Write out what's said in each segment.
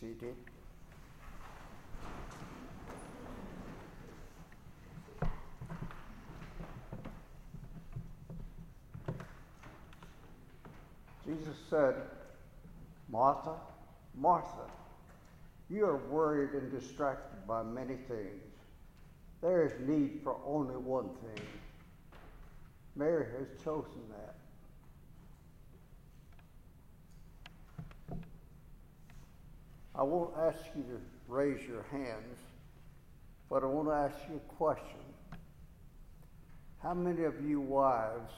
seated. Jesus said, Martha, Martha, you are worried and distracted by many things. There is need for only one thing. Mary has chosen that. I won't ask you to raise your hands, but I want to ask you a question. How many of you wives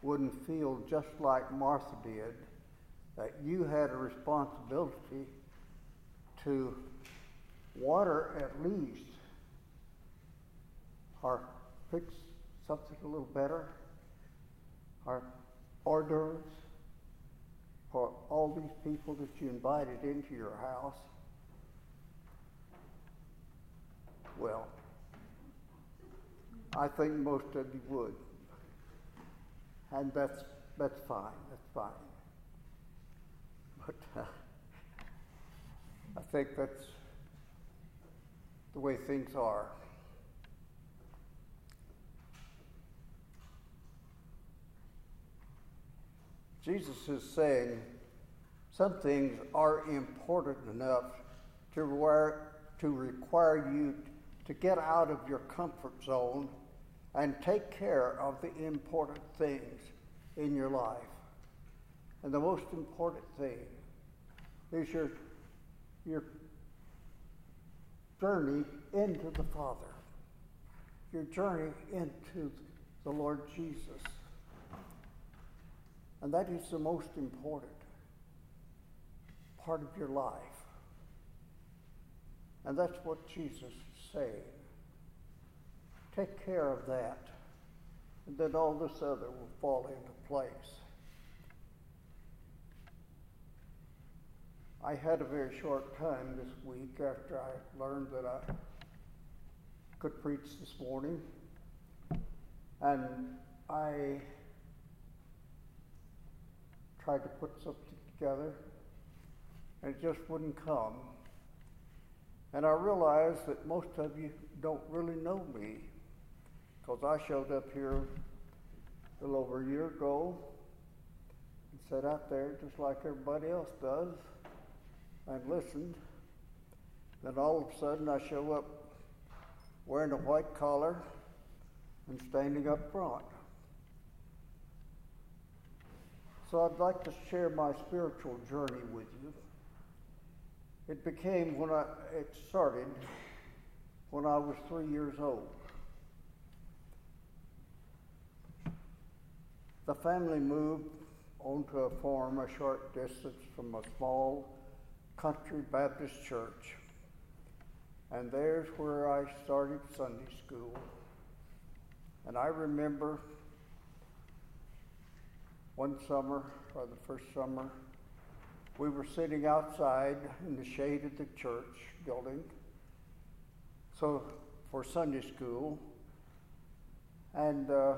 wouldn't feel just like Martha did that you had a responsibility to water at least or fix something a little better, or hors these people that you invited into your house. Well, I think most of you would. And that's, that's fine, that's fine. But uh, I think that's the way things are. Jesus is saying some things are important enough to require, to require you to get out of your comfort zone and take care of the important things in your life. And the most important thing is your, your journey into the Father, your journey into the Lord Jesus. And that is the most important part of your life. And that's what Jesus is saying. Take care of that, and then all this other will fall into place. I had a very short time this week after I learned that I could preach this morning. And I tried to put something together, and it just wouldn't come. And I realized that most of you don't really know me, because I showed up here a little over a year ago and sat out there just like everybody else does and listened. Then all of a sudden I show up wearing a white collar and standing up front. So I'd like to share my spiritual journey with you. It became when I it started when I was three years old. The family moved onto a farm a short distance from a small country Baptist church. And there's where I started Sunday school. And I remember one summer, or the first summer, we were sitting outside in the shade of the church building. So for Sunday school, and uh,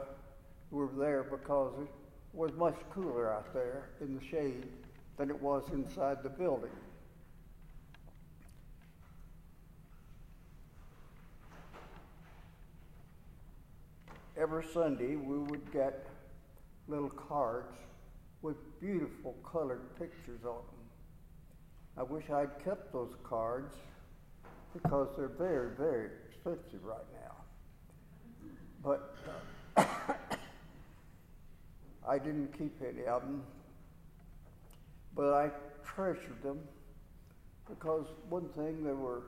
we were there because it was much cooler out there in the shade than it was inside the building. Every Sunday we would get little cards with beautiful colored pictures on them. I wish I'd kept those cards because they're very, very expensive right now. But I didn't keep any of them, but I treasured them because one thing, they were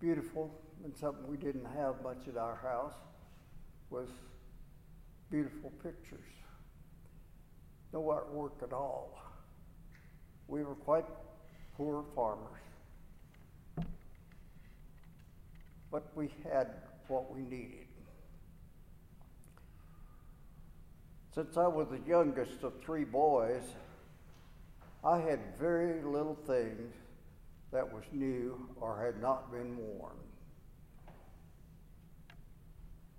beautiful and something we didn't have much at our house was beautiful pictures. No artwork at all. We were quite poor farmers. But we had what we needed. Since I was the youngest of three boys, I had very little things that was new or had not been worn.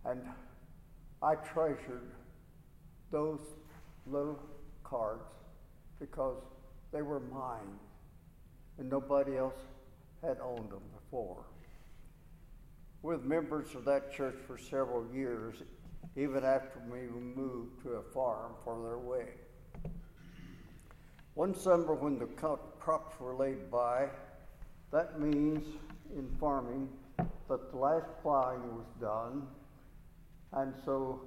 And I treasured those little cards because they were mine. and nobody else had owned them before. With members of that church for several years, even after we moved to a farm further away. One summer, when the crops were laid by, that means in farming that the last plowing was done, and so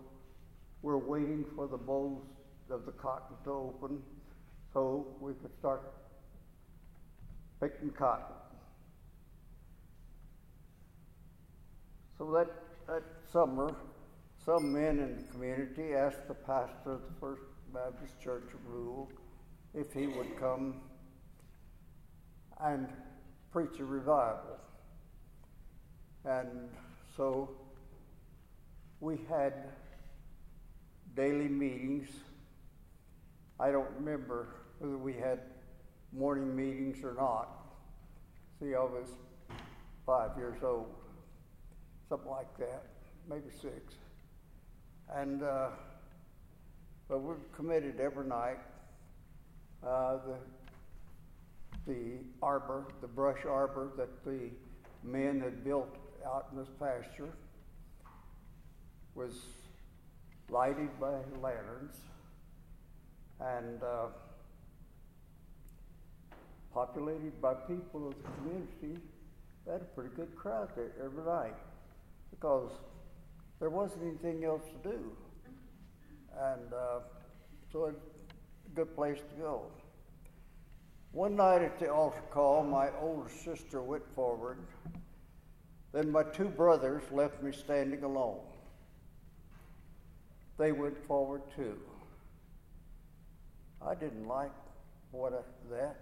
we're waiting for the bolls of the cotton to open so we could start picking cotton. So that, that summer, some men in the community asked the pastor of the First Baptist Church of Rule if he would come and preach a revival. And so we had daily meetings. I don't remember whether we had morning meetings or not. See, I was five years old, something like that, maybe six. And uh, but we're committed every night. Uh, the the arbor, the brush arbor that the men had built out in this pasture was lighted by lanterns and uh, populated by people of the community. We had a pretty good crowd there every night because there wasn't anything else to do. And uh, so it's a good place to go. One night at the altar call, my older sister went forward. Then my two brothers left me standing alone. They went forward too. I didn't like what I, that,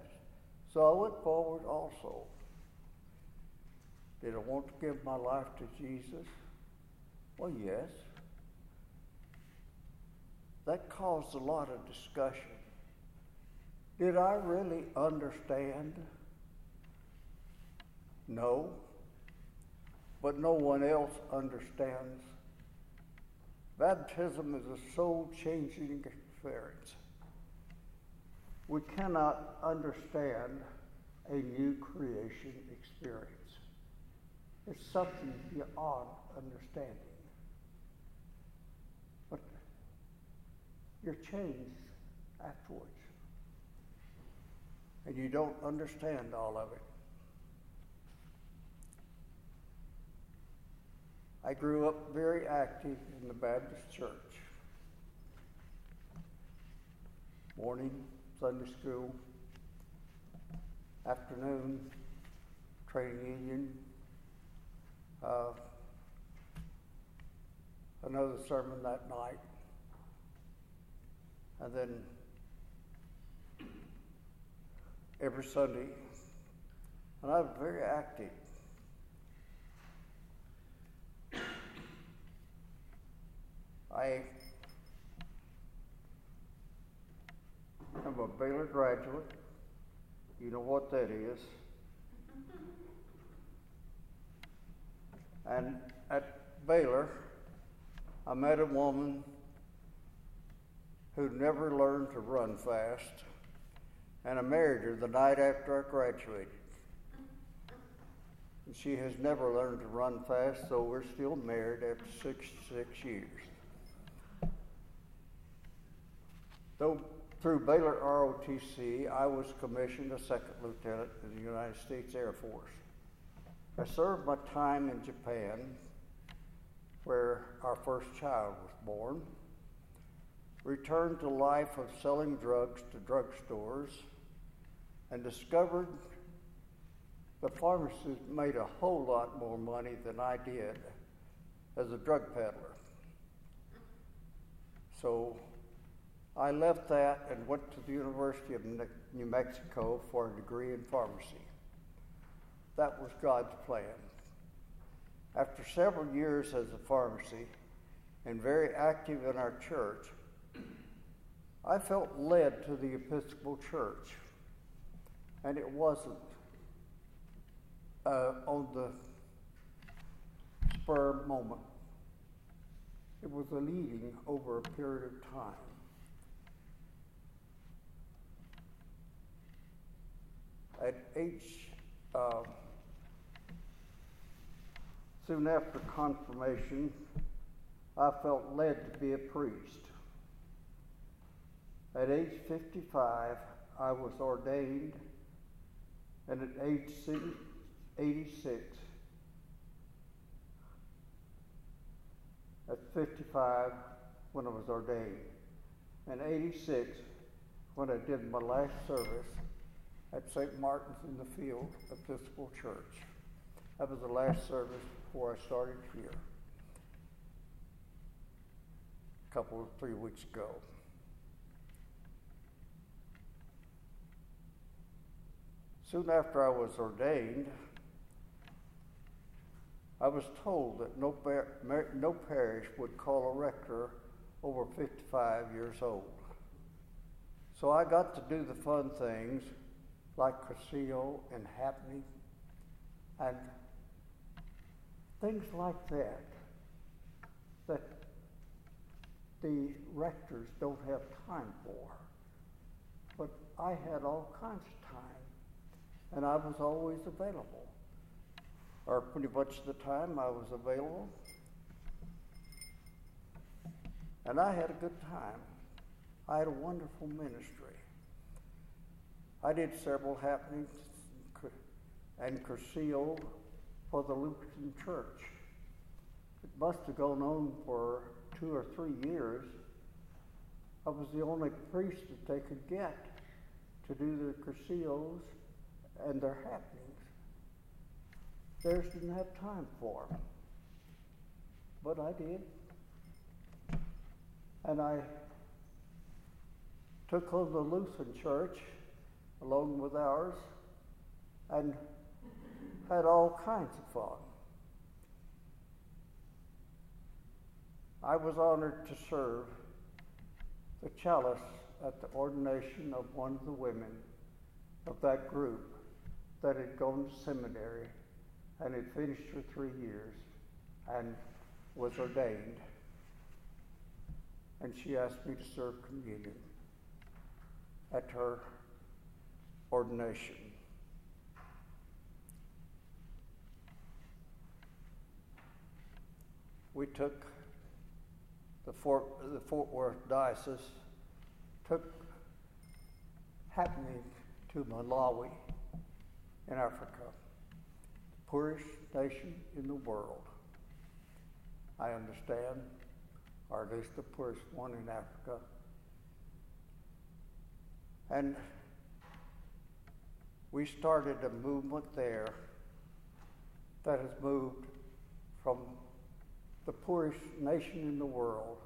so I went forward also. Did I want to give my life to Jesus? Well, yes. That caused a lot of discussion. Did I really understand? No. But no one else understands. Baptism is a soul changing experience. We cannot understand a new creation experience. It's something beyond understanding. But you're changed afterwards and you don't understand all of it. I grew up very active in the Baptist church. Morning, Sunday school, afternoon, training union, uh, another sermon that night, and then every Sunday, and I was very active. I am a Baylor graduate. You know what that is. And at Baylor, I met a woman who never learned to run fast and I married her the night after I graduated. And she has never learned to run fast, so we're still married after 66 years. Though through Baylor ROTC, I was commissioned a second lieutenant in the United States Air Force. I served my time in Japan, where our first child was born, returned to life of selling drugs to drugstores, and discovered the pharmacist made a whole lot more money than I did as a drug peddler. So I left that and went to the University of New Mexico for a degree in pharmacy. That was God's plan. After several years as a pharmacy and very active in our church, I felt led to the Episcopal Church and it wasn't uh, on the spur moment. It was a leading over a period of time. At age, uh, soon after confirmation, I felt led to be a priest. At age 55, I was ordained, and at age 86, at 55, when I was ordained, and 86, when I did my last service at St. Martin's in the Field Episcopal Church. That was the last service before I started here a couple of three weeks ago. Soon after I was ordained, I was told that no, par- no parish would call a rector over 55 years old. So I got to do the fun things like Cursillo and Happening and things like that that the rectors don't have time for. But I had all kinds of time, and I was always available, or pretty much the time I was available. And I had a good time. I had a wonderful ministry. I did several happenings and Cursillo for the Lutheran Church. It must have gone on for two or three years. I was the only priest that they could get to do their Cursillos and their happenings. Theirs didn't have time for them. But I did. And I took on the Lutheran Church along with ours and had all kinds of fun. I was honored to serve the chalice at the ordination of one of the women of that group that had gone to seminary and had finished her three years and was ordained. And she asked me to serve communion at her ordination. We took the Fort, the Fort Worth Diocese, took happening to Malawi in Africa, the poorest nation in the world. I understand, or at least the poorest one in Africa. And we started a movement there that has moved from the poorest nation in the world.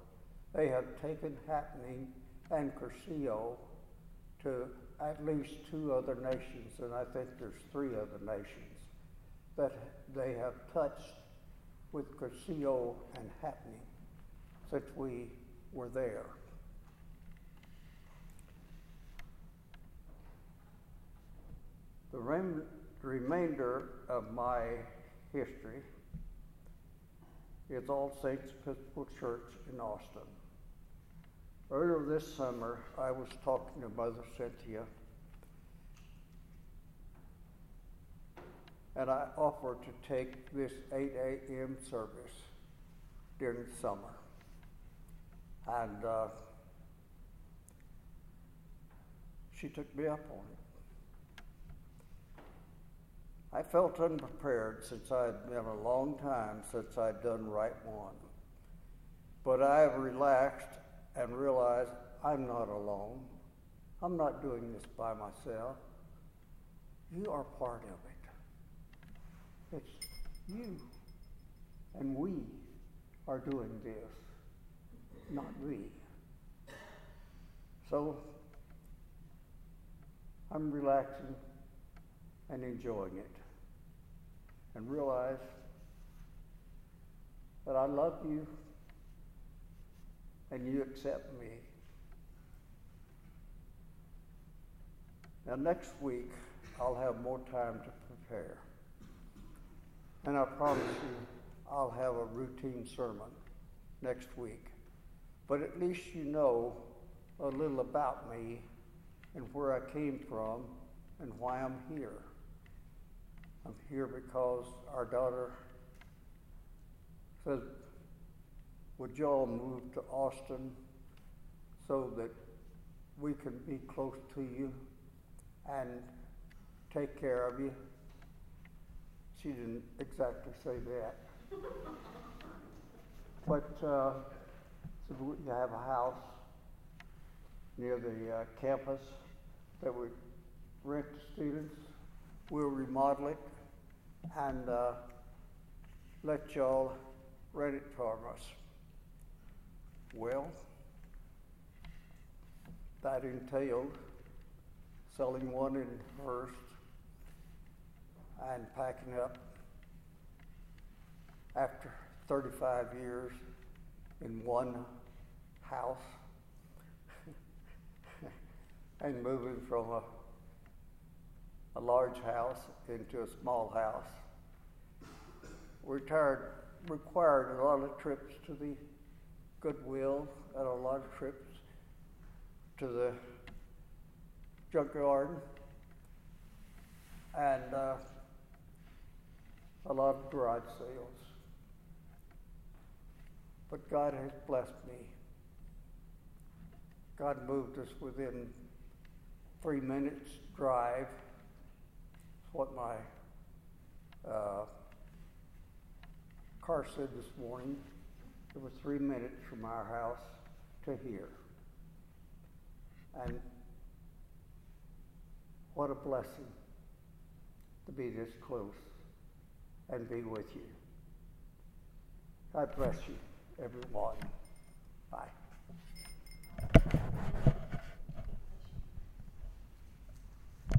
They have taken Happening and Cursillo to at least two other nations, and I think there's three other nations that they have touched with Cursillo and Happening since we were there. The rem- remainder of my history is All Saints Episcopal Church in Austin. Earlier this summer, I was talking to Mother Cynthia, and I offered to take this 8 a.m. service during the summer. And uh, she took me up on it. I felt unprepared since I had been a long time since I'd done Rite One. But I have relaxed and realized I'm not alone. I'm not doing this by myself. You are part of it. It's you and we are doing this, not me. So I'm relaxing and enjoying it and realize that I love you and you accept me. Now, next week, I'll have more time to prepare. And I promise you, I'll have a routine sermon next week. But at least you know a little about me and where I came from and why I'm here. I'm here because our daughter said, Would y'all move to Austin so that we can be close to you and take care of you? She didn't exactly say that. but uh, so we have a house near the uh, campus that we rent to students. We'll remodel it and uh, let y'all rent it from us. Well, that entailed selling one in first and packing up after 35 years in one house and moving from a, a large house into a small house. Retired required a lot of trips to the Goodwill and a lot of trips to the junkyard and uh, a lot of garage sales. But God has blessed me. God moved us within three minutes drive what my uh, car said this morning. It was three minutes from our house to here. And what a blessing to be this close and be with you. God bless you, everyone. Bye.